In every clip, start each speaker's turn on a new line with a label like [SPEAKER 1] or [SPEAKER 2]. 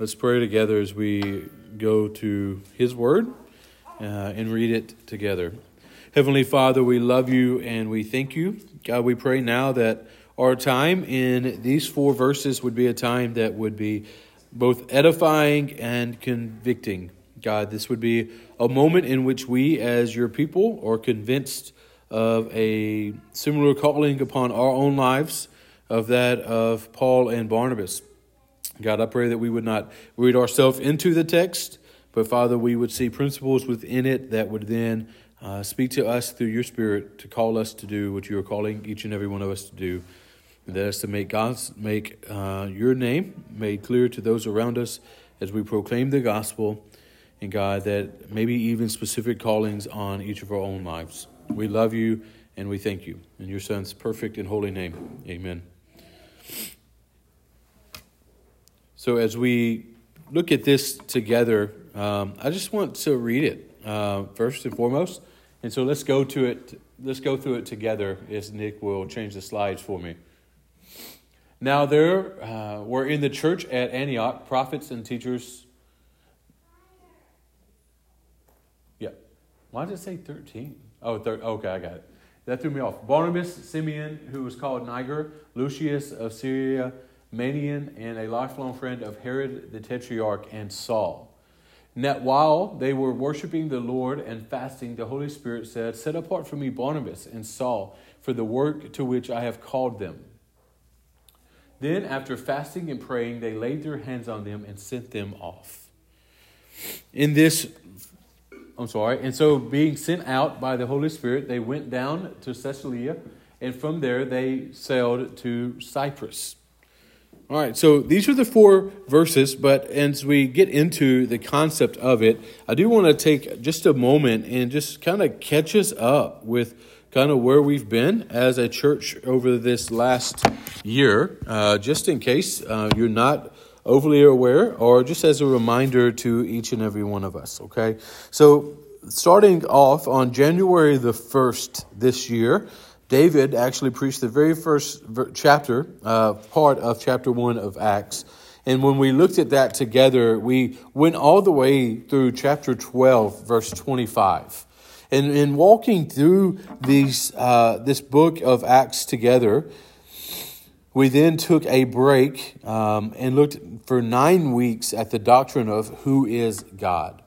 [SPEAKER 1] Let's pray together as we go to His Word uh, and read it together. Heavenly Father, we love you and we thank you. God, we pray now that our time in these four verses would be a time that would be both edifying and convicting. God, this would be a moment in which we, as your people, are convinced of a similar calling upon our own lives, of that of Paul and Barnabas. God, I pray that we would not read ourselves into the text, but Father, we would see principles within it that would then uh, speak to us through your Spirit to call us to do what you are calling each and every one of us to do. That is to make God's make uh, your name made clear to those around us as we proclaim the gospel, and God, that maybe even specific callings on each of our own lives. We love you and we thank you. In your Son's perfect and holy name, amen. So, as we look at this together, um, I just want to read it uh, first and foremost. And so, let's go to it. Let's go through it together. As Nick will change the slides for me. Now, there uh, were in the church at Antioch prophets and teachers. Yeah. Why did it say 13? Oh, thir- okay, I got it. That threw me off. Barnabas, Simeon, who was called Niger, Lucius of Cyrene, Manaen, and a lifelong friend of Herod the Tetrarch and Saul. That while they were worshiping the Lord and fasting, the Holy Spirit said, Set apart for me Barnabas and Saul for the work to which I have called them. Then, after fasting and praying, they laid their hands on them and sent them off. In this, I'm sorry, and so being sent out by the Holy Spirit, they went down to Caesarea, and from there they sailed to Cyprus. All right, so these are the four verses, but as we get into the concept of it, I do want to take just a moment and just kind of catch us up with kind of where we've been as a church over this last year, uh, just in case uh, you're not overly aware, or just as a reminder to each and every one of us, okay? So, starting off on January the 1st this year, David actually preached the very first chapter, uh, part of chapter 1 of Acts. And when we looked at that together, we went all the way through chapter 12, verse 25. And in walking through these, uh, this book of Acts together, we then took a break um, and looked for nine weeks at the doctrine of who is God.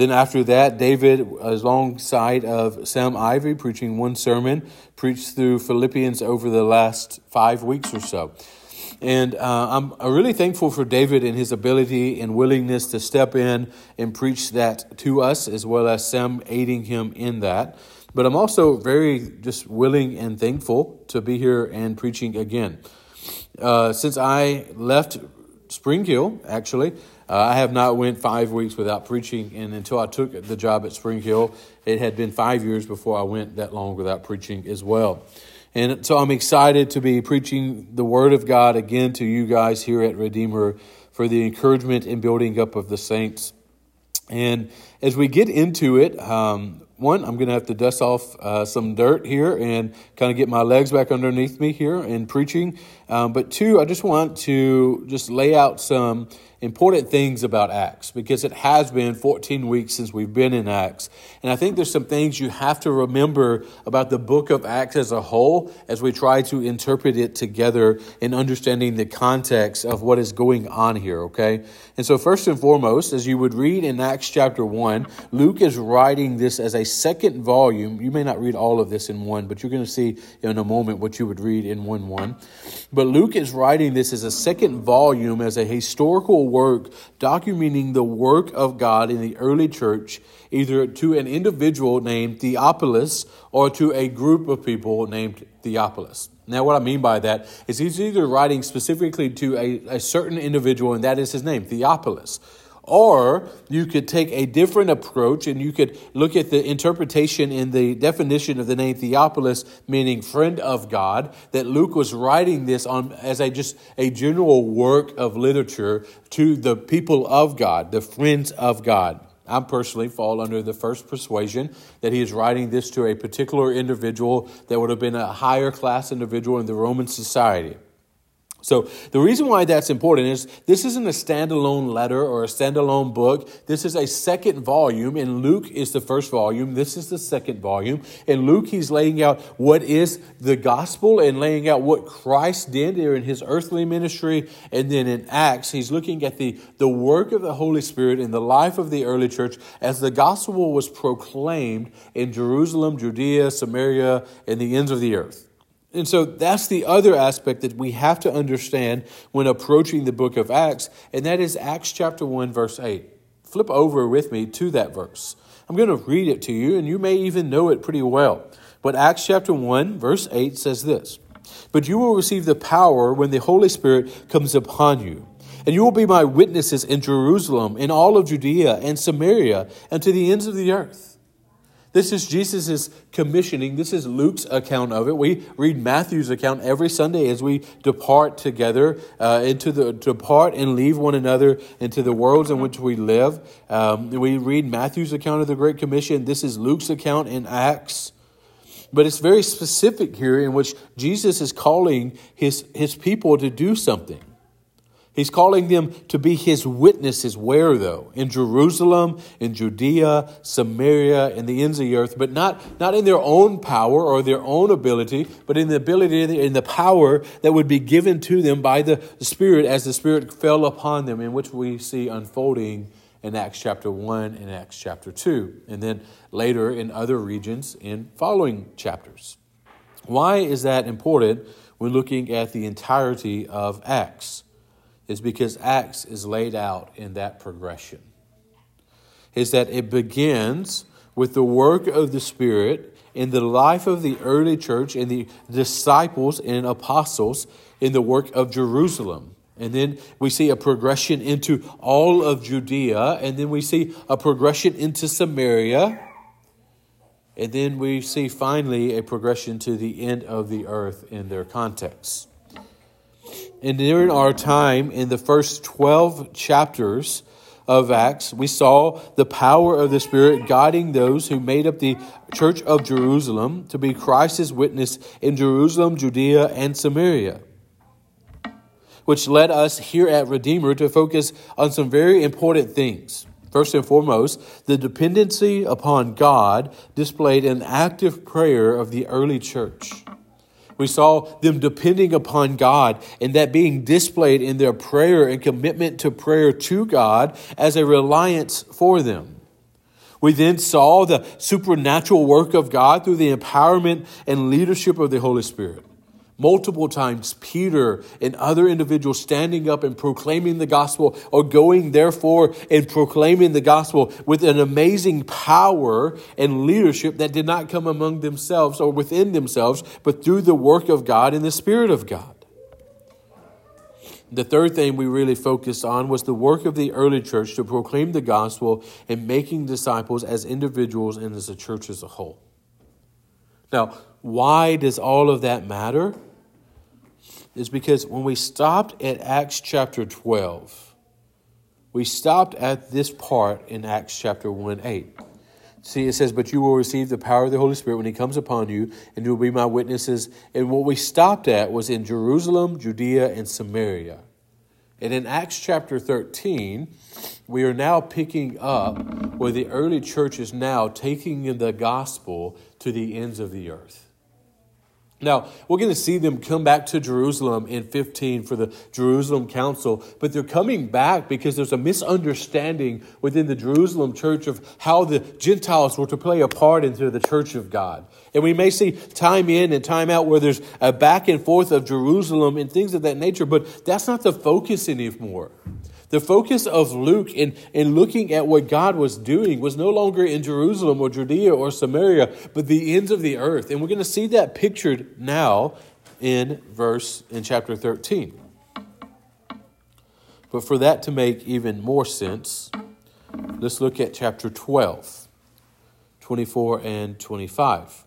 [SPEAKER 1] Then after that, David, alongside of Sam Ivy, preaching one sermon, preached through Philippians over the last five weeks or so. And uh, I'm really thankful for David and his ability and willingness to step in and preach that to us, as well as Sam aiding him in that. But I'm also very just willing and thankful to be here and preaching again. Uh, since I left Spring Hill, actually, uh, I have not went five weeks without preaching, and until I took the job at Spring Hill, it had been five years before I went that long without preaching as well. And so I'm excited to be preaching the Word of God again to you guys here at Redeemer for the encouragement and building up of the saints. And as we get into it, um, one, I'm going to have to dust off uh, some dirt here and kind of get my legs back underneath me here in preaching. Um, but two, I just want to just lay out some important things about Acts because it has been 14 weeks since we've been in Acts. And I think there's some things you have to remember about the book of Acts as a whole as we try to interpret it together in understanding the context of what is going on here, okay? And so, first and foremost, as you would read in Acts chapter 1, Luke is writing this as a second volume. You may not read all of this in one, but you're going to see in a moment what you would read in 1 1. But Luke is writing this as a second volume as a historical work documenting the work of God in the early church, either to an individual named Theophilus or to a group of people named Theophilus. Now, what I mean by that is he's either writing specifically to a, a certain individual, and that is his name, Theophilus or you could take a different approach and you could look at the interpretation in the definition of the name Theophilus, meaning friend of God, that Luke was writing this on as a just a general work of literature to the people of God, the friends of God. I personally fall under the first persuasion that he is writing this to a particular individual that would have been a higher class individual in the Roman society. So, the reason why that's important is this isn't a standalone letter or a standalone book. This is a second volume, and Luke is the first volume. This is the second volume. And Luke, he's laying out what is the gospel and laying out what Christ did there in his earthly ministry. And then in Acts, he's looking at the, the work of the Holy Spirit in the life of the early church as the gospel was proclaimed in Jerusalem, Judea, Samaria, and the ends of the earth. And so that's the other aspect that we have to understand when approaching the book of Acts, and that is Acts chapter 1, verse 8. Flip over with me to that verse. I'm going to read it to you, and you may even know it pretty well. But Acts chapter 1, verse 8 says this But you will receive the power when the Holy Spirit comes upon you. And you will be my witnesses in Jerusalem, in all of Judea and Samaria, and to the ends of the earth. This is Jesus' commissioning. This is Luke's account of it. We read Matthew's account every Sunday as we depart together uh, into the depart and leave one another into the worlds in which we live. Um, we read Matthew's account of the Great Commission. This is Luke's account in Acts. But it's very specific here in which Jesus is calling his, his people to do something. He's calling them to be his witnesses. Where, though? In Jerusalem, in Judea, Samaria, and the ends of the earth, but not, not in their own power or their own ability, but in the ability, in the power that would be given to them by the Spirit as the Spirit fell upon them, in which we see unfolding in Acts chapter 1 and Acts chapter 2, and then later in other regions in following chapters. Why is that important when looking at the entirety of Acts? Is because Acts is laid out in that progression. Is that it begins with the work of the Spirit in the life of the early church in the disciples and apostles in the work of Jerusalem. And then we see a progression into all of Judea, and then we see a progression into Samaria. And then we see finally a progression to the end of the earth in their context. And during our time in the first 12 chapters of Acts, we saw the power of the Spirit guiding those who made up the church of Jerusalem to be Christ's witness in Jerusalem, Judea, and Samaria. Which led us here at Redeemer to focus on some very important things. First and foremost, the dependency upon God displayed in active prayer of the early church. We saw them depending upon God and that being displayed in their prayer and commitment to prayer to God as a reliance for them. We then saw the supernatural work of God through the empowerment and leadership of the Holy Spirit multiple times Peter and other individuals standing up and proclaiming the gospel or going therefore and proclaiming the gospel with an amazing power and leadership that did not come among themselves or within themselves, but through the work of God and the Spirit of God. The third thing we really focused on was the work of the early church to proclaim the gospel and making disciples as individuals and as a church as a whole. Now, why does all of that matter? Is because when we stopped at Acts chapter 12, we stopped at this part in Acts chapter 1 8. See, it says, But you will receive the power of the Holy Spirit when He comes upon you, and you will be my witnesses. And what we stopped at was in Jerusalem, Judea, and Samaria. And in Acts chapter 13, we are now picking up where the early church is now taking the gospel to the ends of the earth. Now, we're going to see them come back to Jerusalem in 15 for the Jerusalem Council, but they're coming back because there's a misunderstanding within the Jerusalem church of how the Gentiles were to play a part into the church of God. And we may see time in and time out where there's a back and forth of Jerusalem and things of that nature, but that's not the focus anymore. The focus of Luke in, in looking at what God was doing was no longer in Jerusalem or Judea or Samaria, but the ends of the earth. And we're going to see that pictured now in verse in chapter 13. But for that to make even more sense, let's look at chapter 12, 24 and 25.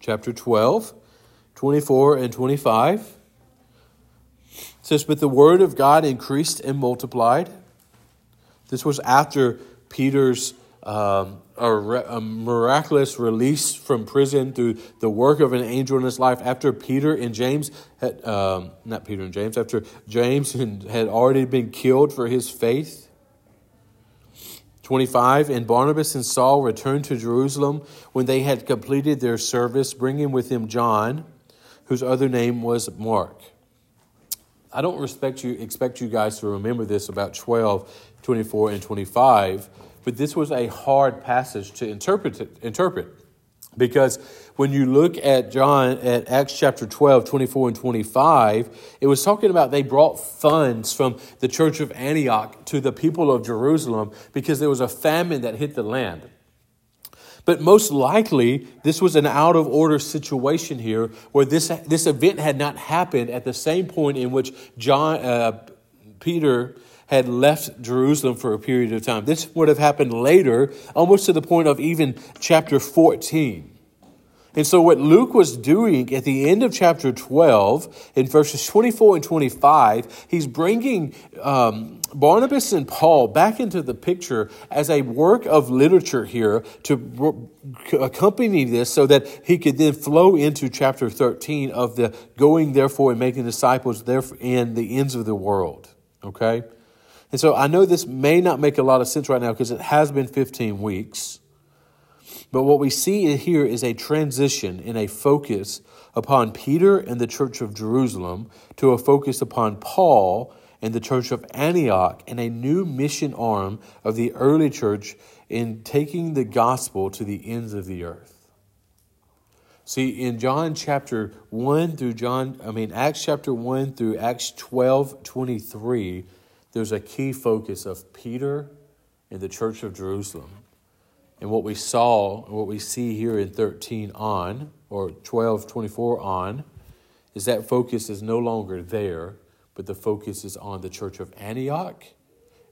[SPEAKER 1] Chapter 12, 24 and 25 It says, But the word of God increased and multiplied. This was after Peter's um, a, a, miraculous release from prison through the work of an angel in his life after Peter and James had, um, not Peter and James, after James had already been killed for his faith. 25 And Barnabas and Saul returned to Jerusalem when they had completed their service, bringing with them John, whose other name was Mark. I don't respect you, expect you guys to remember this about 12, 24, and 25 but this was a hard passage to interpret, interpret. Because when you look at John at Acts chapter 12, 24 and 25, it was talking about they brought funds from the church of Antioch to the people of Jerusalem because there was a famine that hit the land. But most likely, this was an out of order situation here where this, this event had not happened at the same point in which John, uh, Peter had left Jerusalem for a period of time. This would have happened later, almost to the point of even chapter 14. And so, what Luke was doing at the end of chapter 12, in verses 24 and 25, he's bringing um, Barnabas and Paul back into the picture as a work of literature here to accompany this so that he could then flow into chapter 13 of the going, therefore, and making disciples there in the ends of the world. Okay? And so I know this may not make a lot of sense right now because it has been 15 weeks. But what we see here is a transition in a focus upon Peter and the church of Jerusalem to a focus upon Paul and the church of Antioch and a new mission arm of the early church in taking the gospel to the ends of the earth. See, in John chapter 1 through John, I mean, Acts chapter 1 through Acts 12 23, there's a key focus of Peter and the church of Jerusalem. And what we saw, and what we see here in 13 on, or 12, 24 on, is that focus is no longer there, but the focus is on the church of Antioch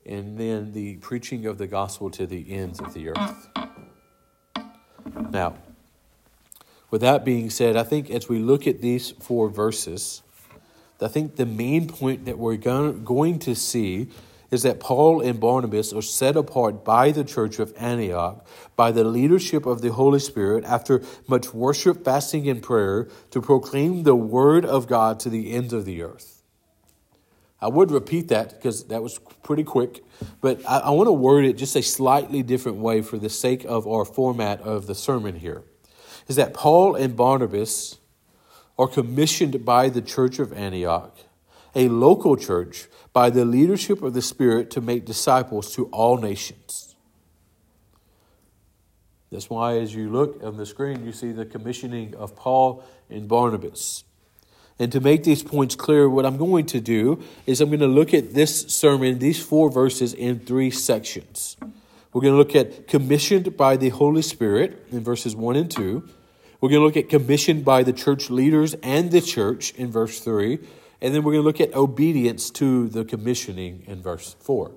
[SPEAKER 1] and then the preaching of the gospel to the ends of the earth. Now, with that being said, I think as we look at these four verses, I think the main point that we're going to see is that Paul and Barnabas are set apart by the church of Antioch, by the leadership of the Holy Spirit, after much worship, fasting, and prayer, to proclaim the word of God to the ends of the earth. I would repeat that because that was pretty quick, but I, I want to word it just a slightly different way for the sake of our format of the sermon here. Is that Paul and Barnabas are commissioned by the church of Antioch, a local church, by the leadership of the Spirit to make disciples to all nations. That's why, as you look on the screen, you see the commissioning of Paul and Barnabas. And to make these points clear, what I'm going to do is I'm going to look at this sermon, these four verses, in three sections. We're going to look at commissioned by the Holy Spirit in verses 1 and 2. We're going to look at commissioned by the church leaders and the church in verse 3. And then we're going to look at obedience to the commissioning in verse 4.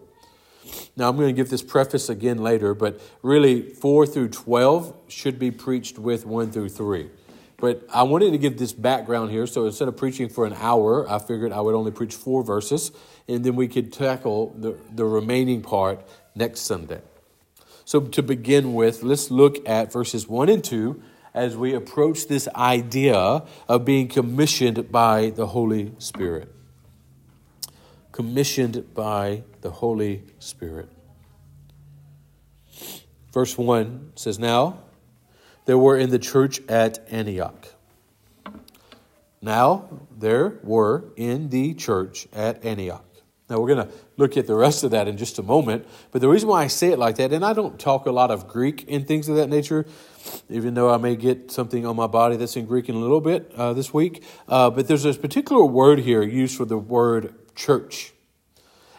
[SPEAKER 1] Now, I'm going to give this preface again later, but really 4 through 12 should be preached with 1 through 3. But I wanted to give this background here, so instead of preaching for an hour, I figured I would only preach four verses, and then we could tackle the, the remaining part next Sunday. So, to begin with, let's look at verses 1 and 2 as we approach this idea of being commissioned by the Holy Spirit. Commissioned by the Holy Spirit. Verse 1 says, Now there were in the church at Antioch. Now there were in the church at Antioch. Now, we're going to look at the rest of that in just a moment. But the reason why I say it like that, and I don't talk a lot of Greek and things of that nature, even though I may get something on my body that's in Greek in a little bit uh, this week. Uh, but there's this particular word here used for the word church.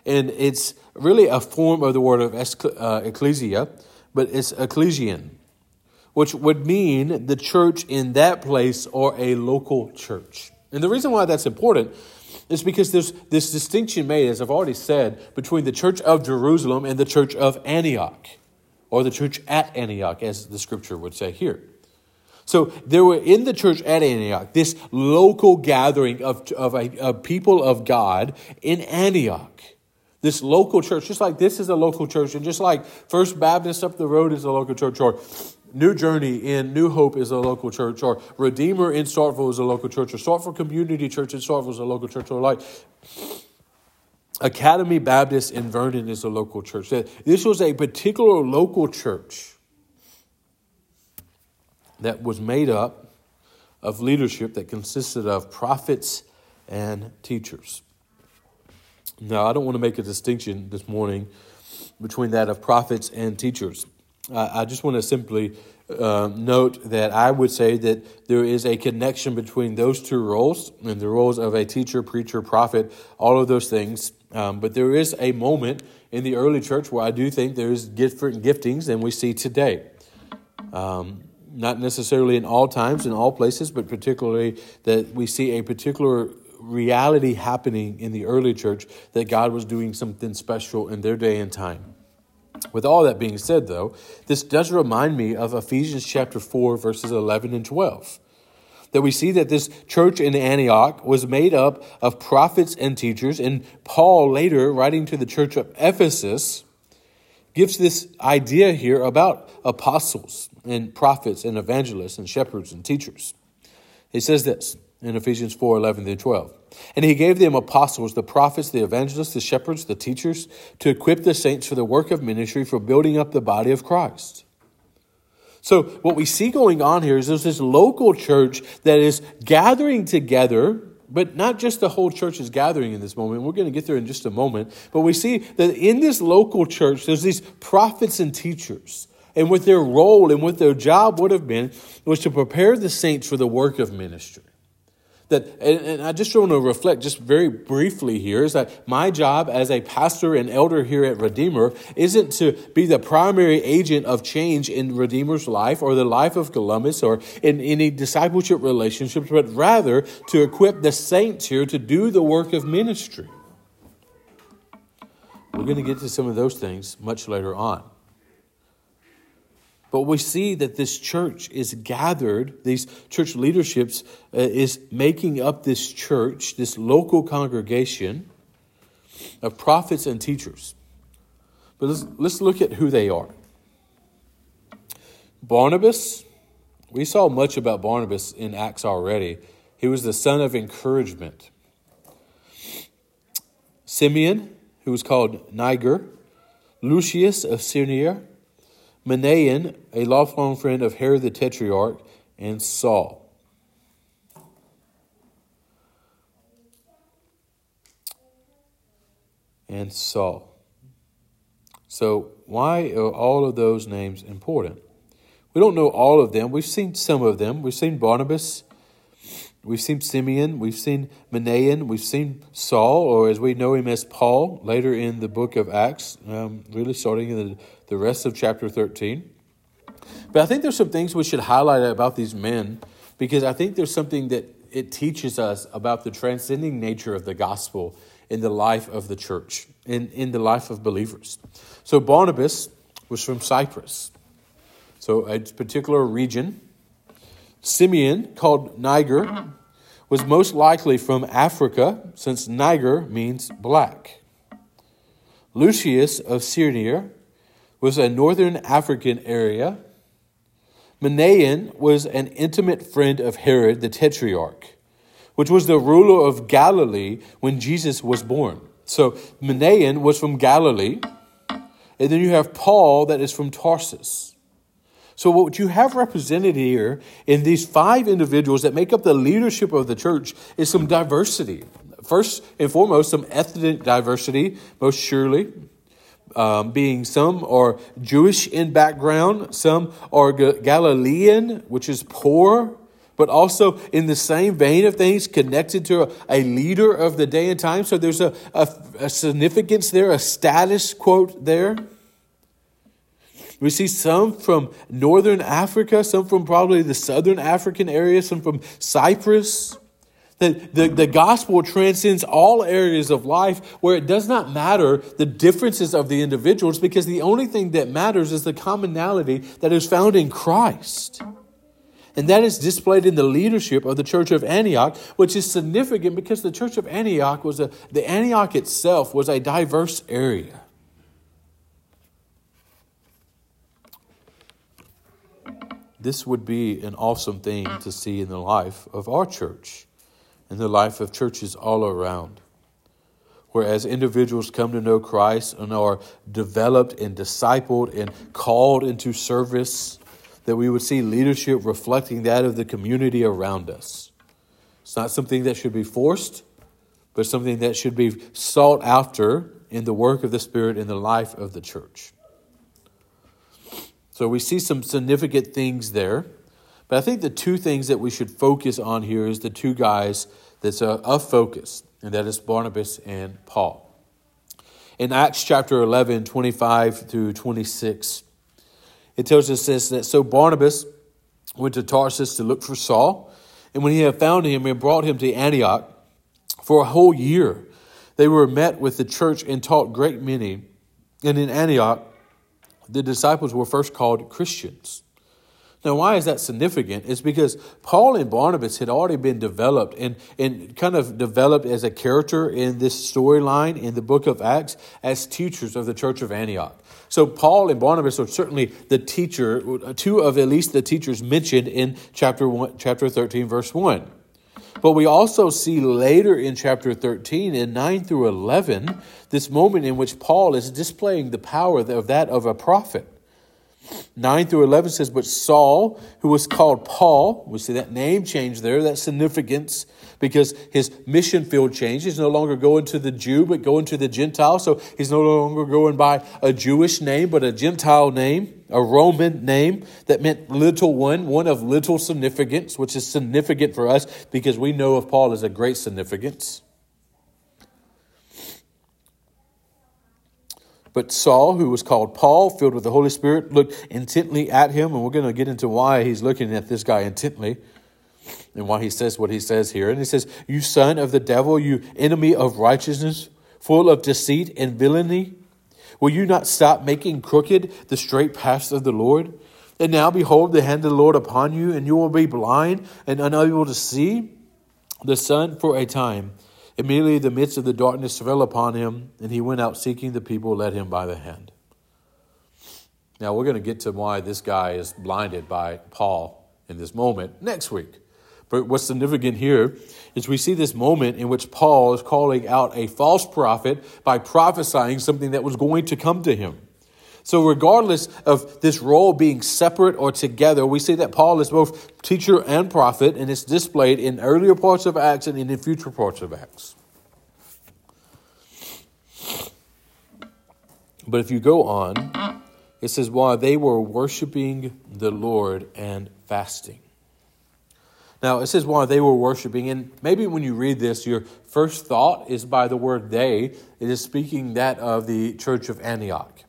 [SPEAKER 1] And it's really a form of the word of uh, ecclesia, but it's ecclesian, which would mean the church in that place or a local church. And the reason why that's important is because there's this distinction made, as I've already said, between the church of Jerusalem and the church of Antioch, or the church at Antioch, as the scripture would say here. So there were in the church at Antioch this local gathering of, of a people of God in Antioch. This local church, just like this is a local church, and just like First Baptist up the road is a local church, or New Journey in New Hope is a local church, or Redeemer in Starkville is a local church, or Starkville Community Church in Starkville is a local church, or like Academy Baptist in Vernon is a local church. This was a particular local church that was made up of leadership that consisted of prophets and teachers. Now, I don't want to make a distinction this morning between that of prophets and teachers. I just want to simply uh, note that I would say that there is a connection between those two roles and the roles of a teacher, preacher, prophet, all of those things. Um, but there is a moment in the early church where I do think there's different giftings than we see today. Um, not necessarily in all times, in all places, but particularly that we see a particular reality happening in the early church that God was doing something special in their day and time. With all that being said, though, this does remind me of Ephesians chapter 4, verses 11 and 12. That we see that this church in Antioch was made up of prophets and teachers, and Paul, later writing to the church of Ephesus, gives this idea here about apostles and prophets and evangelists and shepherds and teachers. He says this in Ephesians 4 11 through 12. And he gave them apostles, the prophets, the evangelists, the shepherds, the teachers, to equip the saints for the work of ministry, for building up the body of Christ. So, what we see going on here is there's this local church that is gathering together but not just the whole church is gathering in this moment. We're going to get there in just a moment. But we see that in this local church, there's these prophets and teachers. And what their role and what their job would have been was to prepare the saints for the work of ministry that, and I just want to reflect just very briefly here, is that my job as a pastor and elder here at Redeemer isn't to be the primary agent of change in Redeemer's life or the life of Columbus or in any discipleship relationships, but rather to equip the saints here to do the work of ministry. We're going to get to some of those things much later on. But we see that this church is gathered, these church leaderships uh, is making up this church, this local congregation of prophets and teachers. But let's, let's look at who they are. Barnabas, we saw much about Barnabas in Acts already. He was the son of encouragement. Simeon, who was called Niger, Lucius of Cyrene, Manaen, a lifelong friend of Herod the Tetrarch, and Saul. And Saul. So, why are all of those names important? We don't know all of them. We've seen some of them. We've seen Barnabas. We've seen Simeon. We've seen Manaen. We've seen Saul, or as we know him as Paul, later in the book of Acts, um, really starting in the the rest of chapter 13. But I think there's some things we should highlight about these men because I think there's something that it teaches us about the transcending nature of the gospel in the life of the church, in, in the life of believers. So Barnabas was from Cyprus, so a particular region. Simeon, called Niger, was most likely from Africa, since Niger means black. Lucius of Cyrene was a northern African area. Manaen was an intimate friend of Herod the Tetrarch, which was the ruler of Galilee when Jesus was born. So Manaen was from Galilee. And then you have Paul that is from Tarsus. So, what you have represented here in these five individuals that make up the leadership of the church is some diversity. First and foremost, some ethnic diversity, most surely um, being some are Jewish in background, some are Galilean, which is poor, but also in the same vein of things connected to a, a leader of the day and time. So there's a, a, a significance there, a status quote there. We see some from northern Africa, some from probably the southern African area, some from Cyprus. The, the, the gospel transcends all areas of life where it does not matter the differences of the individuals because the only thing that matters is the commonality that is found in Christ. And that is displayed in the leadership of the church of Antioch, which is significant because the church of Antioch was a, the Antioch itself was a diverse area. This would be an awesome thing to see in the life of our church and the life of churches all around. Whereas individuals come to know Christ and are developed and discipled and called into service, that we would see leadership reflecting that of the community around us. It's not something that should be forced, but something that should be sought after in the work of the Spirit in the life of the church. So we see some significant things there. But I think the two things that we should focus on here is the two guys that's uh, of focus, and that is Barnabas and Paul. In Acts chapter 11, 25 through 26, it tells us this that so Barnabas went to Tarsus to look for Saul, and when he had found him and brought him to Antioch for a whole year, they were met with the church and taught great many. And in Antioch, the disciples were first called Christians. Now, why is that significant? It's because Paul and Barnabas had already been developed and, and kind of developed as a character in this storyline in the book of Acts as teachers of the church of Antioch. So, Paul and Barnabas are certainly the teacher, two of at least the teachers mentioned in chapter, one, chapter 13, verse 1. But we also see later in chapter 13, in 9 through 11, this moment in which Paul is displaying the power of that of a prophet. 9 through 11 says, But Saul, who was called Paul, we see that name change there, that significance, because his mission field changed. He's no longer going to the Jew, but going to the Gentile. So he's no longer going by a Jewish name, but a Gentile name, a Roman name that meant little one, one of little significance, which is significant for us because we know of Paul as a great significance. But Saul, who was called Paul, filled with the Holy Spirit, looked intently at him, and we're going to get into why he's looking at this guy intently and why he says what he says here. And he says, You son of the devil, you enemy of righteousness, full of deceit and villainy, will you not stop making crooked the straight paths of the Lord? And now behold the hand of the Lord upon you, and you will be blind and unable to see the sun for a time. Immediately the midst of the darkness fell upon him, and he went out seeking the people, led him by the hand. Now, we're going to get to why this guy is blinded by Paul in this moment next week. But what's significant here is we see this moment in which Paul is calling out a false prophet by prophesying something that was going to come to him. So, regardless of this role being separate or together, we see that Paul is both teacher and prophet, and it's displayed in earlier parts of Acts and in the future parts of Acts. But if you go on, it says, while they were worshiping the Lord and fasting. Now, it says while they were worshiping, and maybe when you read this, your first thought is by the word they. It is speaking that of the church of Antioch.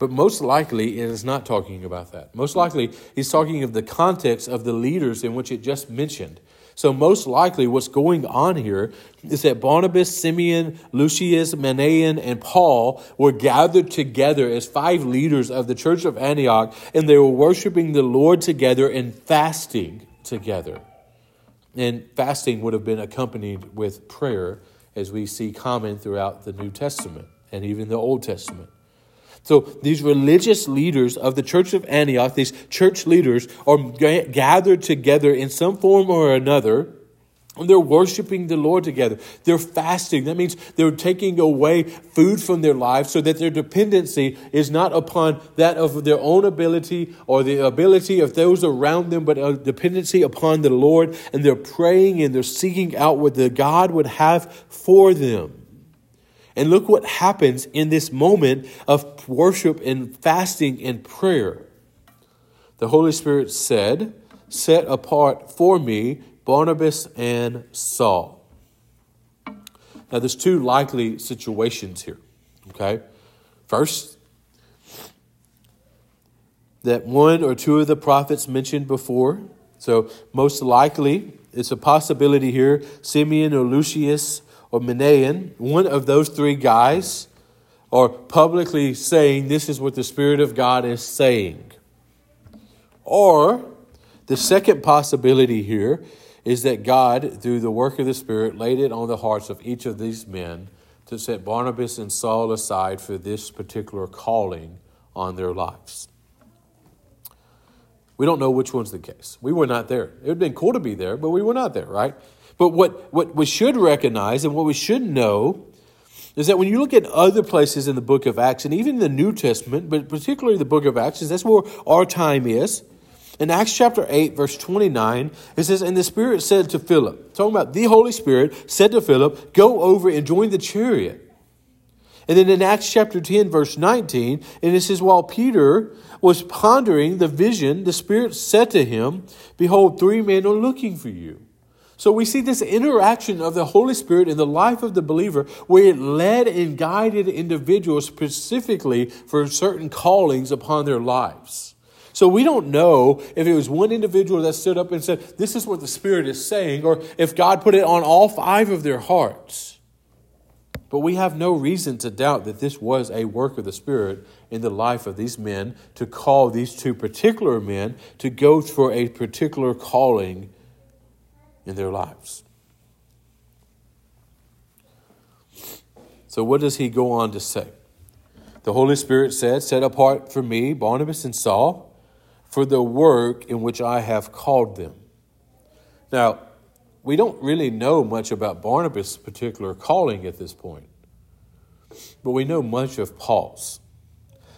[SPEAKER 1] But most likely, it is not talking about that. Most likely, he's talking of the context of the leaders in which it just mentioned. So, most likely, what's going on here is that Barnabas, Simeon, Lucius, Manaen, and Paul were gathered together as five leaders of the church of Antioch, and they were worshiping the Lord together and fasting together. And fasting would have been accompanied with prayer, as we see common throughout the New Testament and even the Old Testament. So these religious leaders of the church of Antioch, these church leaders, are gathered together in some form or another. And they're worshiping the Lord together. They're fasting. That means they're taking away food from their lives so that their dependency is not upon that of their own ability or the ability of those around them, but a dependency upon the Lord. And they're praying and they're seeking out what the God would have for them. And look what happens in this moment of worship and fasting and prayer. The Holy Spirit said, Set apart for me Barnabas and Saul. Now, there's two likely situations here. Okay? First, that one or two of the prophets mentioned before. So, most likely, it's a possibility here Simeon or Lucius or Manaen, one of those three guys, are publicly saying this is what the Spirit of God is saying. Or The second possibility here is that God, through the work of the Spirit, laid it on the hearts of each of these men to set Barnabas and Saul aside for this particular calling on their lives. We don't know which one's the case. We were not there. It would have been cool to be there, but we were not there, right? But what, what we should recognize and what we should know is that when you look at other places in the book of Acts and even the New Testament, but particularly the book of Acts, that's where our time is. In Acts chapter 8, verse 29, it says, And the Spirit said to Philip, talking about the Holy Spirit, said to Philip, Go over and join the chariot. And then in Acts chapter 10, verse 19, and it says, While Peter was pondering the vision, the Spirit said to him, Behold, three men are looking for you. So we see this interaction of the Holy Spirit in the life of the believer where it led and guided individuals specifically for certain callings upon their lives. So we don't know if it was one individual that stood up and said, This is what the Spirit is saying, or if God put it on all five of their hearts. But we have no reason to doubt that this was a work of the Spirit in the life of these men to call these two particular men to go for a particular calling in their lives. So, what does he go on to say? The Holy Spirit said, Set apart for me Barnabas and Saul for the work in which I have called them. Now, we don't really know much about Barnabas' particular calling at this point, but we know much of Paul's.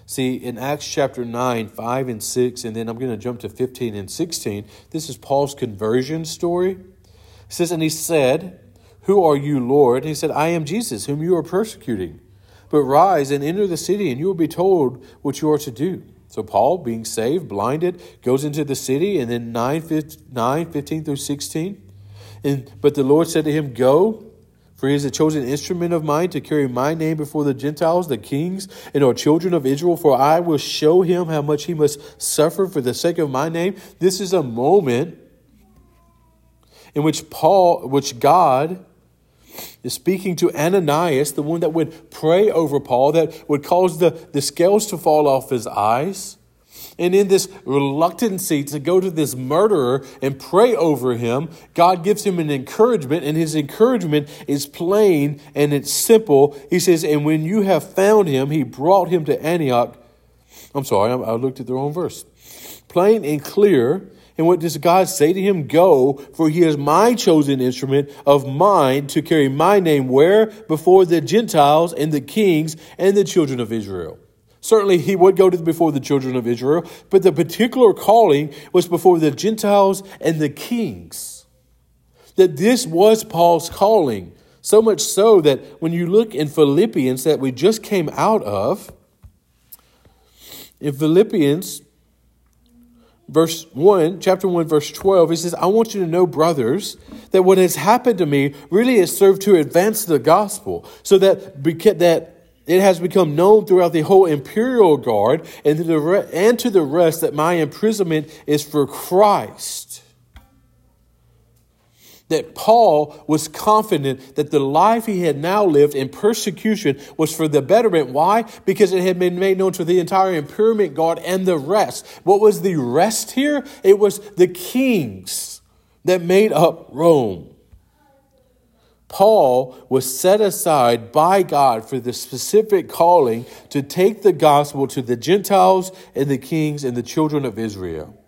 [SPEAKER 1] See, in Acts chapter 9, 5 and 6, and then I'm going to jump to 15 and 16, this is Paul's conversion story. Says, And he said, Who are you, Lord? And he said, I am Jesus, whom you are persecuting. But rise and enter the city, and you will be told what you are to do. So Paul, being saved, blinded, goes into the city, and then 9, 15 through 16. And, but the Lord said to him, Go, for he is a chosen instrument of mine to carry my name before the Gentiles, the kings, and our children of Israel, for I will show him how much he must suffer for the sake of my name. This is a moment in which Paul, which God is speaking to Ananias, the one that would pray over Paul, that would cause the, the scales to fall off his eyes. And in this reluctancy to go to this murderer and pray over him, God gives him an encouragement, and his encouragement is plain and it's simple. He says, And when you have found him, he brought him to Antioch. I'm sorry, I looked at the wrong verse. Plain and clear and what does God say to him? Go, for he is my chosen instrument of mine to carry my name where? Before the Gentiles and the kings and the children of Israel. Certainly, he would go to before the children of Israel, but the particular calling was before the Gentiles and the kings. That this was Paul's calling. So much so that when you look in Philippians that we just came out of, in Philippians verse 1, chapter 1, verse 12, he says, I want you to know, brothers, that what has happened to me really has served to advance the gospel, so that, that it has become known throughout the whole imperial guard and to the, and to the rest that my imprisonment is for Christ that Paul was confident that the life he had now lived in persecution was for the betterment. Why? Because it had been made known to the entire imperial guard and the rest. What was the rest here? It was the kings that made up Rome. Paul was set aside by God for the specific calling to take the gospel to the Gentiles and the kings and the children of Israel,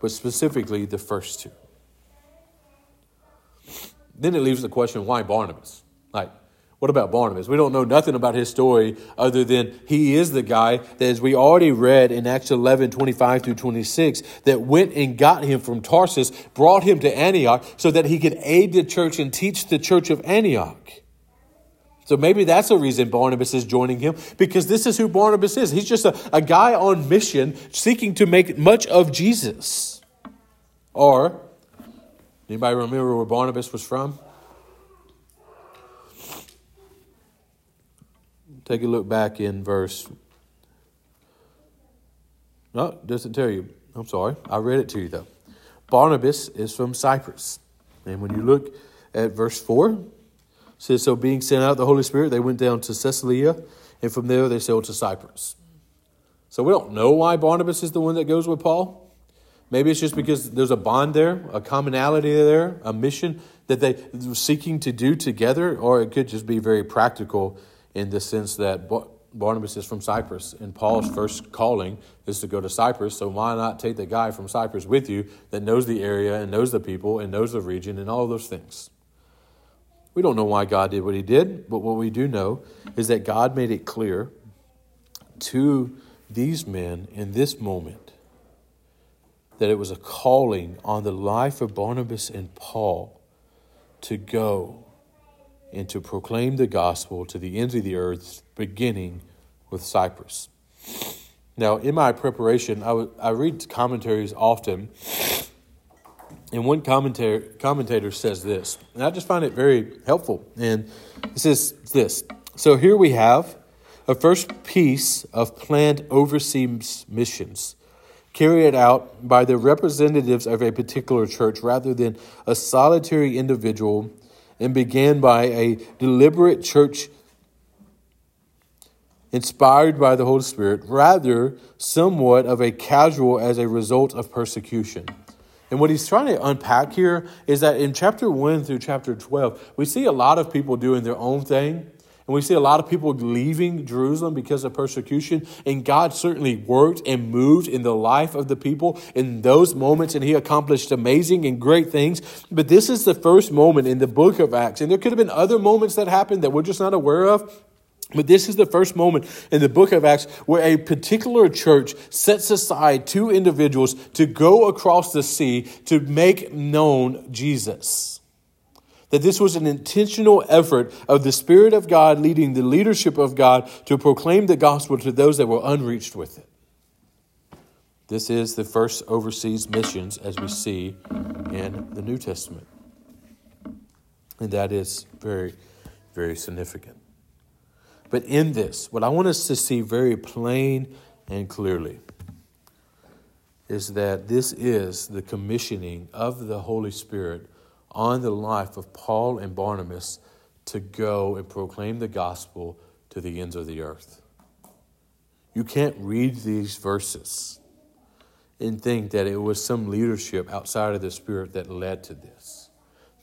[SPEAKER 1] but specifically the first two. Then it leaves the question why Barnabas? Like, what about Barnabas? We don't know nothing about his story other than he is the guy that, as we already read in Acts 11 25 through 26, that went and got him from Tarsus, brought him to Antioch so that he could aid the church and teach the church of Antioch. So maybe that's the reason Barnabas is joining him because this is who Barnabas is. He's just a, a guy on mission seeking to make much of Jesus. Or Anybody remember where Barnabas was from? Take a look back in verse. No, doesn't tell you. I'm sorry. I read it to you though. Barnabas is from Cyprus. And when you look at verse 4, says, So being sent out the Holy Spirit, they went down to Caesarea, and from there they sailed to Cyprus. So we don't know why Barnabas is the one that goes with Paul. Maybe it's just because there's a bond there, a commonality there, a mission that they were seeking to do together, or it could just be very practical in the sense that Barnabas is from Cyprus, and Paul's first calling is to go to Cyprus. So why not take the guy from Cyprus with you that knows the area and knows the people and knows the region and all those things? We don't know why God did what he did, but what we do know is that God made it clear to these men in this moment that it was a calling on the life of Barnabas and Paul to go and to proclaim the gospel to the ends of the earth, beginning with Cyprus. Now, in my preparation, I, w- I read commentaries often, and one commentator, commentator says this, and I just find it very helpful. And it says this So here we have a first piece of planned overseas missions carried out by the representatives of a particular church rather than a solitary individual and began by a deliberate church inspired by the Holy Spirit, rather, somewhat of a casual as a result of persecution. And what he's trying to unpack here is that in chapter 1 through chapter 12, we see a lot of people doing their own thing. And we see a lot of people leaving Jerusalem because of persecution. And God certainly worked and moved in the life of the people in those moments, and He accomplished amazing and great things. But this is the first moment in the book of Acts. And there could have been other moments that happened that we're just not aware of. But this is the first moment in the book of Acts where a particular church sets aside two individuals to go across the sea to make known Jesus that this was an intentional effort of the Spirit of God leading the leadership of God to proclaim the gospel to those that were unreached with it. This is the first overseas missions as we see in the New Testament. And that is very, very significant. But in this, what I want us to see very plain and clearly is that this is the commissioning of the Holy Spirit on the life of Paul and Barnabas to go and proclaim the gospel to the ends of the earth. You can't read these verses and think that it was some leadership outside of the Spirit that led to this.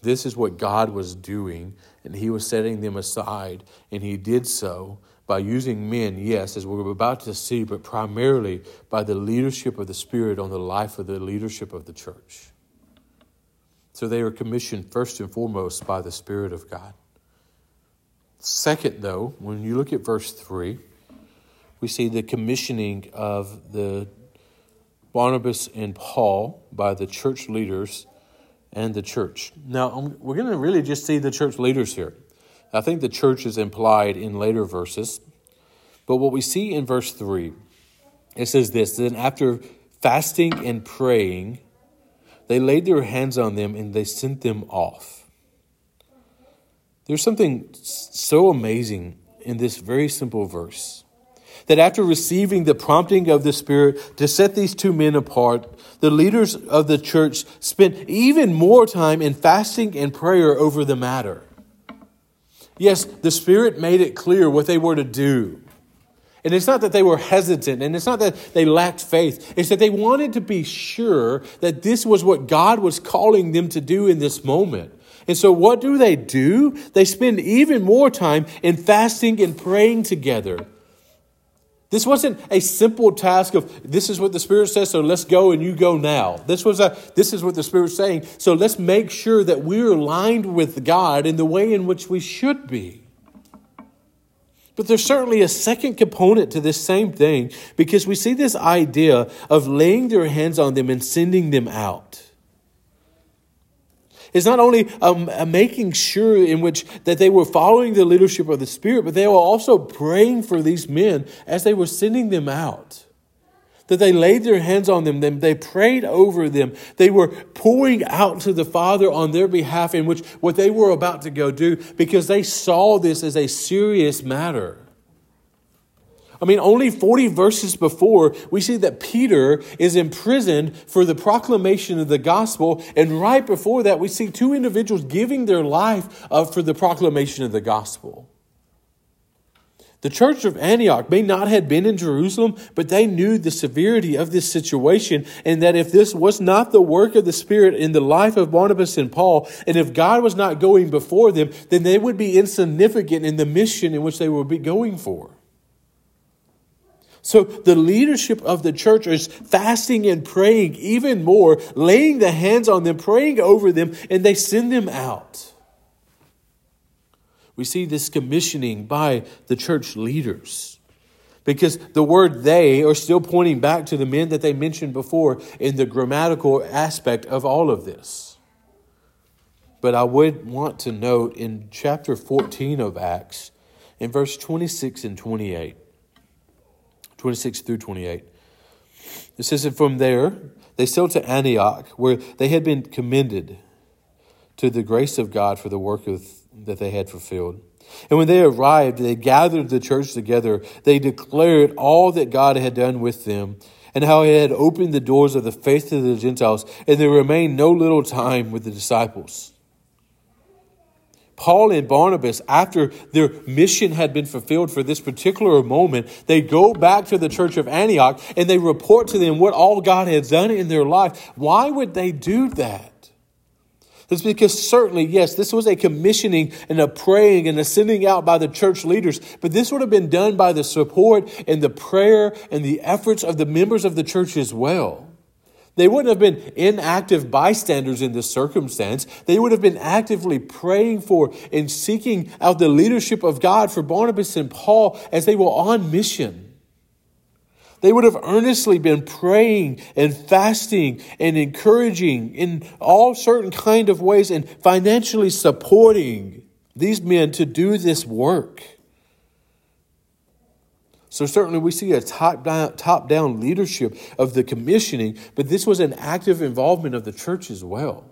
[SPEAKER 1] This is what God was doing, and He was setting them aside, and He did so by using men, yes, as we're about to see, but primarily by the leadership of the Spirit on the life of the leadership of the church. So they are commissioned first and foremost by the Spirit of God. Second, though, when you look at verse 3, we see the commissioning of the Barnabas and Paul by the church leaders and the church. Now, we're going to really just see the church leaders here. I think the church is implied in later verses. But what we see in verse 3, it says this Then after fasting and praying, they laid their hands on them and they sent them off. There's something so amazing in this very simple verse that after receiving the prompting of the Spirit to set these two men apart, the leaders of the church spent even more time in fasting and prayer over the matter. Yes, the Spirit made it clear what they were to do. And it's not that they were hesitant, and it's not that they lacked faith. It's that they wanted to be sure that this was what God was calling them to do in this moment. And so, what do they do? They spend even more time in fasting and praying together. This wasn't a simple task of this is what the Spirit says, so let's go and you go now. This was a this is what the Spirit's saying, so let's make sure that we're aligned with God in the way in which we should be. But there's certainly a second component to this same thing because we see this idea of laying their hands on them and sending them out. It's not only um, making sure in which that they were following the leadership of the Spirit, but they were also praying for these men as they were sending them out that they laid their hands on them, they prayed over them, they were pouring out to the Father on their behalf in which what they were about to go do because they saw this as a serious matter. I mean, only 40 verses before, we see that Peter is imprisoned for the proclamation of the gospel. And right before that, we see two individuals giving their life uh, for the proclamation of the gospel. The church of Antioch may not have been in Jerusalem, but they knew the severity of this situation and that if this was not the work of the Spirit in the life of Barnabas and Paul, and if God was not going before them, then they would be insignificant in the mission in which they would be going for. So the leadership of the church is fasting and praying even more, laying the hands on them, praying over them, and they send them out. We see this commissioning by the church leaders. Because the word they are still pointing back to the men that they mentioned before in the grammatical aspect of all of this. But I would want to note in chapter 14 of Acts, in verse 26 and 28, 26 through 28, it says that from there they sailed to Antioch, where they had been commended to the grace of God for the work of that they had fulfilled. And when they arrived, they gathered the church together. They declared all that God had done with them and how he had opened the doors of the faith to the Gentiles, and they remained no little time with the disciples. Paul and Barnabas, after their mission had been fulfilled for this particular moment, they go back to the church of Antioch and they report to them what all God had done in their life. Why would they do that? It's because certainly, yes, this was a commissioning and a praying and a sending out by the church leaders, but this would have been done by the support and the prayer and the efforts of the members of the church as well. They wouldn't have been inactive bystanders in this circumstance. They would have been actively praying for and seeking out the leadership of God for Barnabas and Paul as they were on mission. They would have earnestly been praying and fasting and encouraging in all certain kind of ways and financially supporting these men to do this work. So certainly we see a top down, top down leadership of the commissioning, but this was an active involvement of the church as well.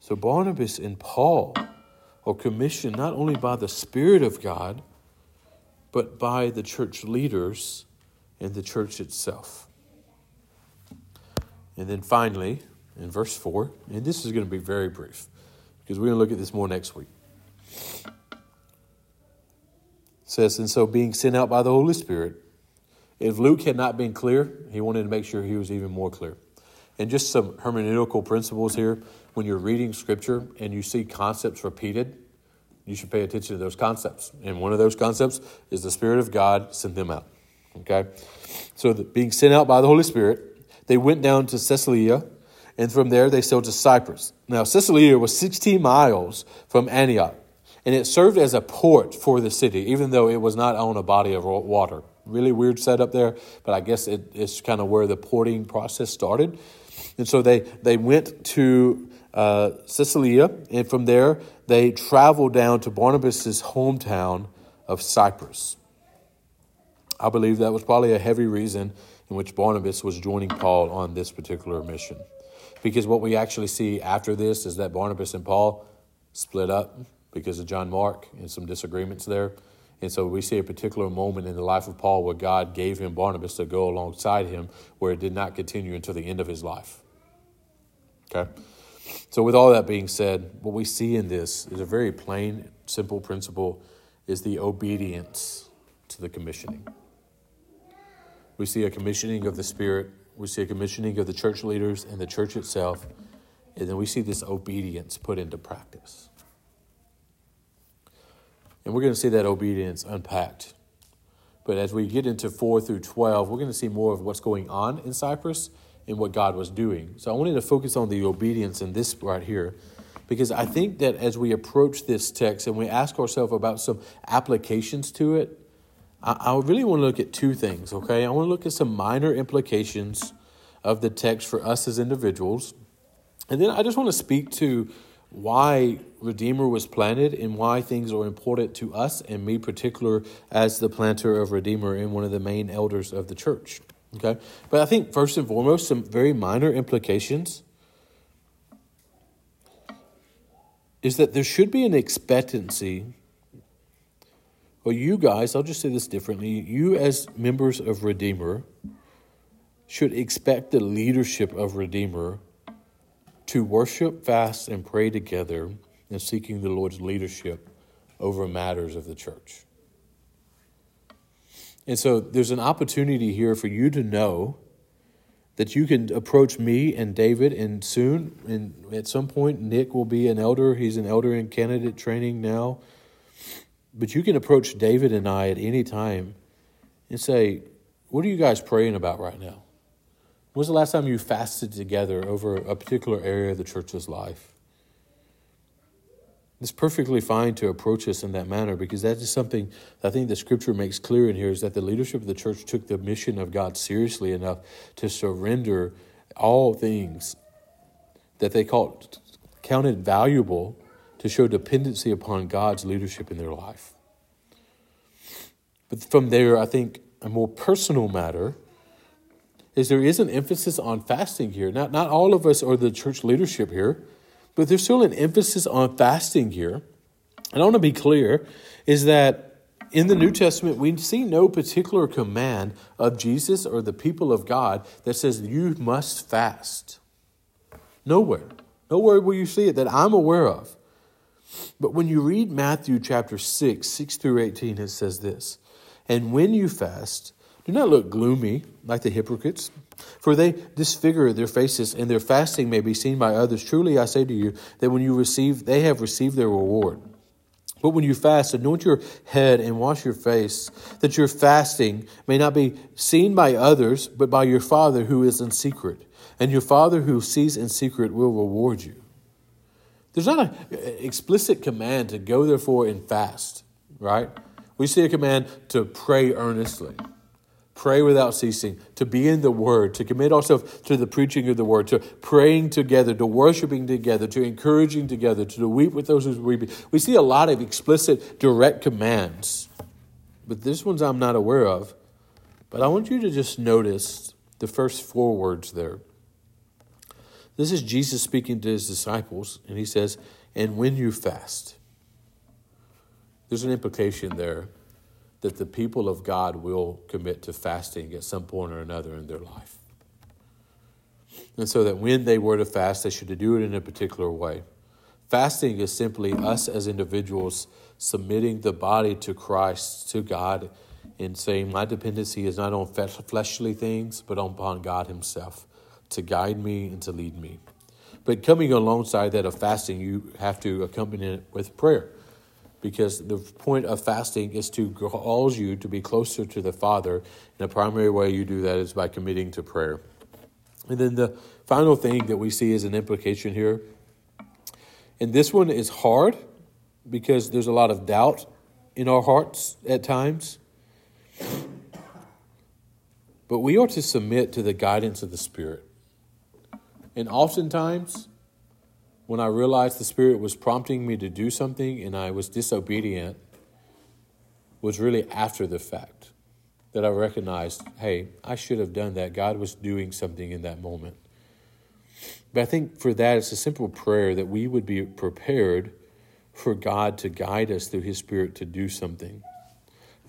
[SPEAKER 1] So Barnabas and Paul are commissioned not only by the Spirit of God, but by the church leaders and the church itself. And then finally, in verse 4, and this is going to be very brief because we're going to look at this more next week. It says, And so being sent out by the Holy Spirit, if Luke had not been clear, he wanted to make sure he was even more clear. And just some hermeneutical principles here. When you're reading scripture and you see concepts repeated, you should pay attention to those concepts. And one of those concepts is the Spirit of God sent them out. Okay? So, the, being sent out by the Holy Spirit, they went down to Caesarea, and from there they sailed to Cyprus. Now, Caesarea was 16 miles from Antioch, and it served as a port for the city, even though it was not on a body of water. Really weird setup there, but I guess it, it's kind of where the porting process started. And so they, they went to uh, Caesarea, and from there they traveled down to Barnabas' hometown of Cyprus. I believe that was probably a heavy reason in which Barnabas was joining Paul on this particular mission. Because what we actually see after this is that Barnabas and Paul split up because of John Mark and some disagreements there. And so we see a particular moment in the life of Paul where God gave him Barnabas to go alongside him, where it did not continue until the end of his life. Okay? So, with all that being said, what we see in this is a very plain, simple principle is the obedience to the commissioning. We see a commissioning of the Spirit, we see a commissioning of the church leaders and the church itself, and then we see this obedience put into practice. And we're going to see that obedience unpacked. But as we get into 4 through 12, we're going to see more of what's going on in Cyprus in what God was doing. So I wanted to focus on the obedience in this right here because I think that as we approach this text and we ask ourselves about some applications to it, I, I really want to look at two things, okay? I want to look at some minor implications of the text for us as individuals. And then I just want to speak to why Redeemer was planted and why things are important to us and me particular as the planter of Redeemer and one of the main elders of the church. Okay? But I think first and foremost, some very minor implications is that there should be an expectancy. Well, you guys, I'll just say this differently. You, as members of Redeemer, should expect the leadership of Redeemer to worship, fast, and pray together in seeking the Lord's leadership over matters of the church. And so there's an opportunity here for you to know that you can approach me and David, and soon, and at some point, Nick will be an elder. He's an elder in candidate training now. But you can approach David and I at any time and say, What are you guys praying about right now? When's the last time you fasted together over a particular area of the church's life? It's perfectly fine to approach us in that manner because that is something I think the scripture makes clear in here is that the leadership of the church took the mission of God seriously enough to surrender all things that they called, counted valuable to show dependency upon God's leadership in their life. But from there, I think a more personal matter is there is an emphasis on fasting here. Not, not all of us are the church leadership here. But there's still an emphasis on fasting here. And I want to be clear is that in the New Testament, we see no particular command of Jesus or the people of God that says you must fast. Nowhere. Nowhere will you see it that I'm aware of. But when you read Matthew chapter 6, 6 through 18, it says this And when you fast, do not look gloomy like the hypocrites, for they disfigure their faces, and their fasting may be seen by others. Truly I say to you that when you receive, they have received their reward. But when you fast, anoint your head and wash your face, that your fasting may not be seen by others, but by your Father who is in secret. And your Father who sees in secret will reward you. There's not an explicit command to go therefore and fast, right? We see a command to pray earnestly pray without ceasing, to be in the Word, to commit ourselves to the preaching of the Word, to praying together, to worshiping together, to encouraging together, to weep with those who weep. We see a lot of explicit, direct commands, but this one's I'm not aware of. But I want you to just notice the first four words there. This is Jesus speaking to his disciples, and he says, And when you fast, there's an implication there that the people of God will commit to fasting at some point or another in their life. And so that when they were to fast, they should do it in a particular way. Fasting is simply us as individuals submitting the body to Christ, to God, and saying, My dependency is not on fleshly things, but upon God Himself to guide me and to lead me. But coming alongside that of fasting, you have to accompany it with prayer because the point of fasting is to cause you to be closer to the Father. And the primary way you do that is by committing to prayer. And then the final thing that we see is an implication here, and this one is hard because there's a lot of doubt in our hearts at times. But we are to submit to the guidance of the Spirit. And oftentimes, when I realized the Spirit was prompting me to do something and I was disobedient was really after the fact that I recognized, hey, I should have done that. God was doing something in that moment. But I think for that, it's a simple prayer that we would be prepared for God to guide us through His Spirit to do something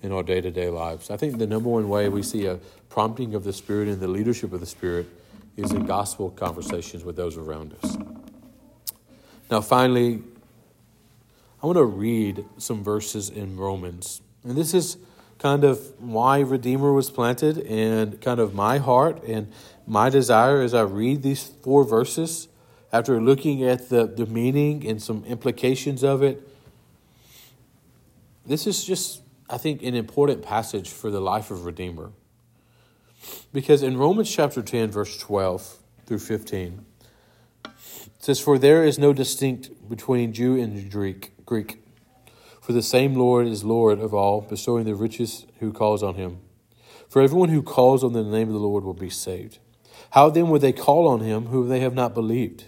[SPEAKER 1] in our day to day lives. I think the number one way we see a prompting of the Spirit and the leadership of the Spirit is in gospel conversations with those around us. Now, finally, I want to read some verses in Romans. And this is kind of why Redeemer was planted and kind of my heart and my desire as I read these four verses after looking at the, the meaning and some implications of it. This is just, I think, an important passage for the life of Redeemer. Because in Romans chapter 10, verse 12 through 15, it says, For there is no distinct between Jew and Greek. For the same Lord is Lord of all, bestowing the riches who calls on him. For everyone who calls on the name of the Lord will be saved. How then would they call on him whom they have not believed?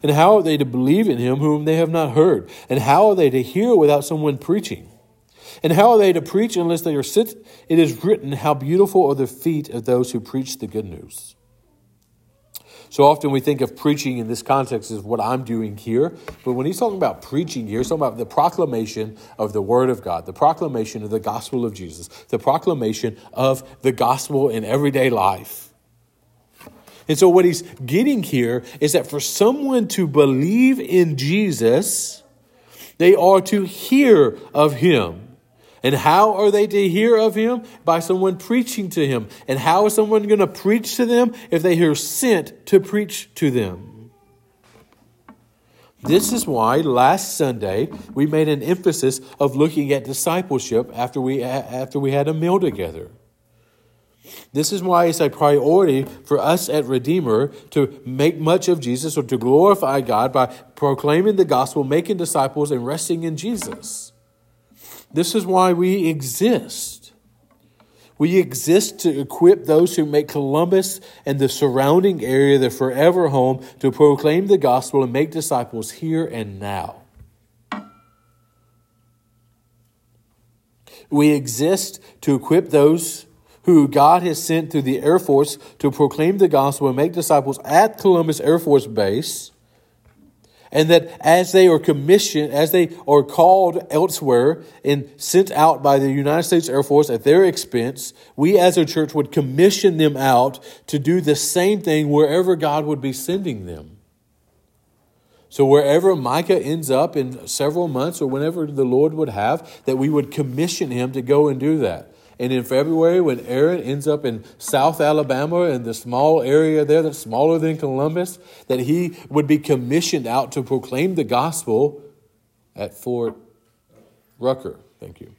[SPEAKER 1] And how are they to believe in him whom they have not heard? And how are they to hear without someone preaching? And how are they to preach unless they are sent? It is written, How beautiful are the feet of those who preach the good news. So often we think of preaching in this context as what I'm doing here. But when he's talking about preaching here, he's talking about the proclamation of the Word of God, the proclamation of the gospel of Jesus, the proclamation of the gospel in everyday life. And so what he's getting here is that for someone to believe in Jesus, They are to hear of him. And how are they to hear of him? By someone preaching to him. And how is someone going to preach to them if they hear sent to preach to them? This is why last Sunday we made an emphasis of looking at discipleship after we, after we had a meal together. This is why it's a priority for us at Redeemer to make much of Jesus or to glorify God by proclaiming the gospel, making disciples, and resting in Jesus. This is why we exist. We exist to equip those who make Columbus and the surrounding area their forever home to proclaim the gospel and make disciples here and now. We exist to equip those who God has sent through the Air Force to proclaim the gospel and make disciples at Columbus Air Force Base. And that as they are commissioned, as they are called elsewhere and sent out by the United States Air Force at their expense, we as a church would commission them out to do the same thing wherever God would be sending them. So, wherever Micah ends up in several months or whenever the Lord would have, that we would commission him to go and do that. And in February, when Aaron ends up in South Alabama in the small area there that's smaller than Columbus, that he would be commissioned out to proclaim the gospel at Fort Rucker. Thank you.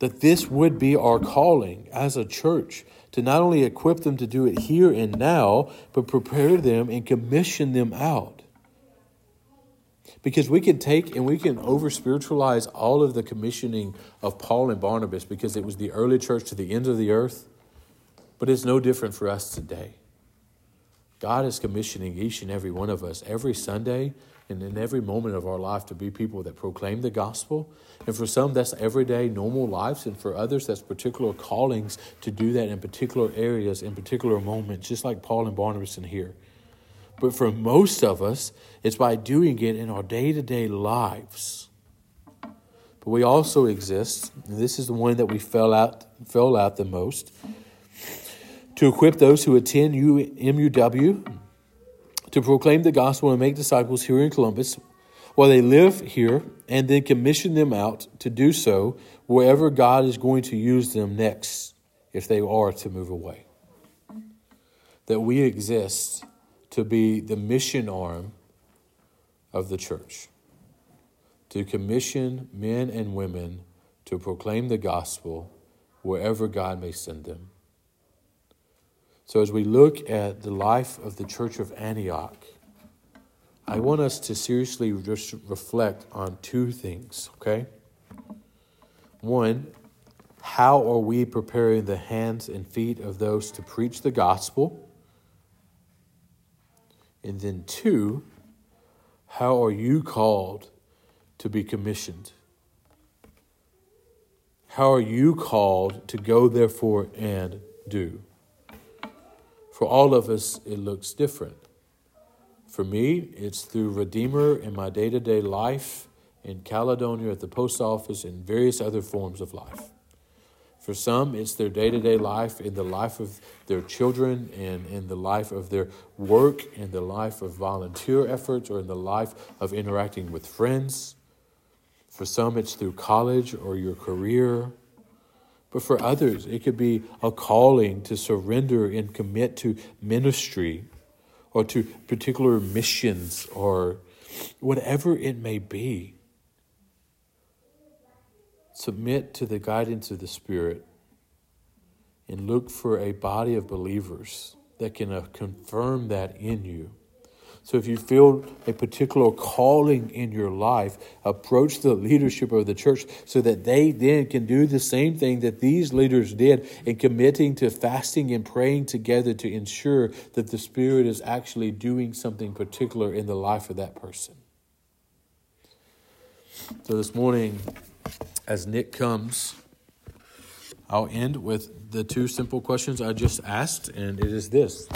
[SPEAKER 1] That this would be our calling as a church to not only equip them to do it here and now, but prepare them and commission them out. Because we can take and we can over spiritualize all of the commissioning of Paul and Barnabas because it was the early church to the ends of the earth. But it's no different for us today. God is commissioning each and every one of us every Sunday and in every moment of our life to be people that proclaim the gospel. And for some, that's everyday, normal lives. And for others, that's particular callings to do that in particular areas, in particular moments, just like Paul and Barnabas in here. But for most of us, it's by doing it in our day to day lives. But we also exist, and this is the one that we fell out, fell out the most, to equip those who attend MUW to proclaim the gospel and make disciples here in Columbus while they live here, and then commission them out to do so wherever God is going to use them next if they are to move away. That we exist to be the mission arm of the church, to commission men and women to proclaim the gospel wherever God may send them. So, as we look at the life of the church of Antioch, I want us to seriously just reflect on two things, okay? One, how are we preparing the hands and feet of those to preach the gospel? And then, two, how are you called to be commissioned? How are you called to go, therefore, and do? For all of us, it looks different. For me, it's through Redeemer in my day to day life, in Caledonia at the post office, and various other forms of life. For some, it's their day to day life, in the life of their children, and in the life of their work, in the life of volunteer efforts, or in the life of interacting with friends. For some, it's through college or your career. But for others, it could be a calling to surrender and commit to ministry or to particular missions or whatever it may be. Submit to the guidance of the Spirit and look for a body of believers that can uh, confirm that in you. So if you feel a particular calling in your life, approach the leadership of the church so that they then can do the same thing that these leaders did in committing to fasting and praying together to ensure that the Spirit is actually doing something particular in the life of that person. So this morning, as Nick comes, I'll end with the two simple questions I just asked, and it is this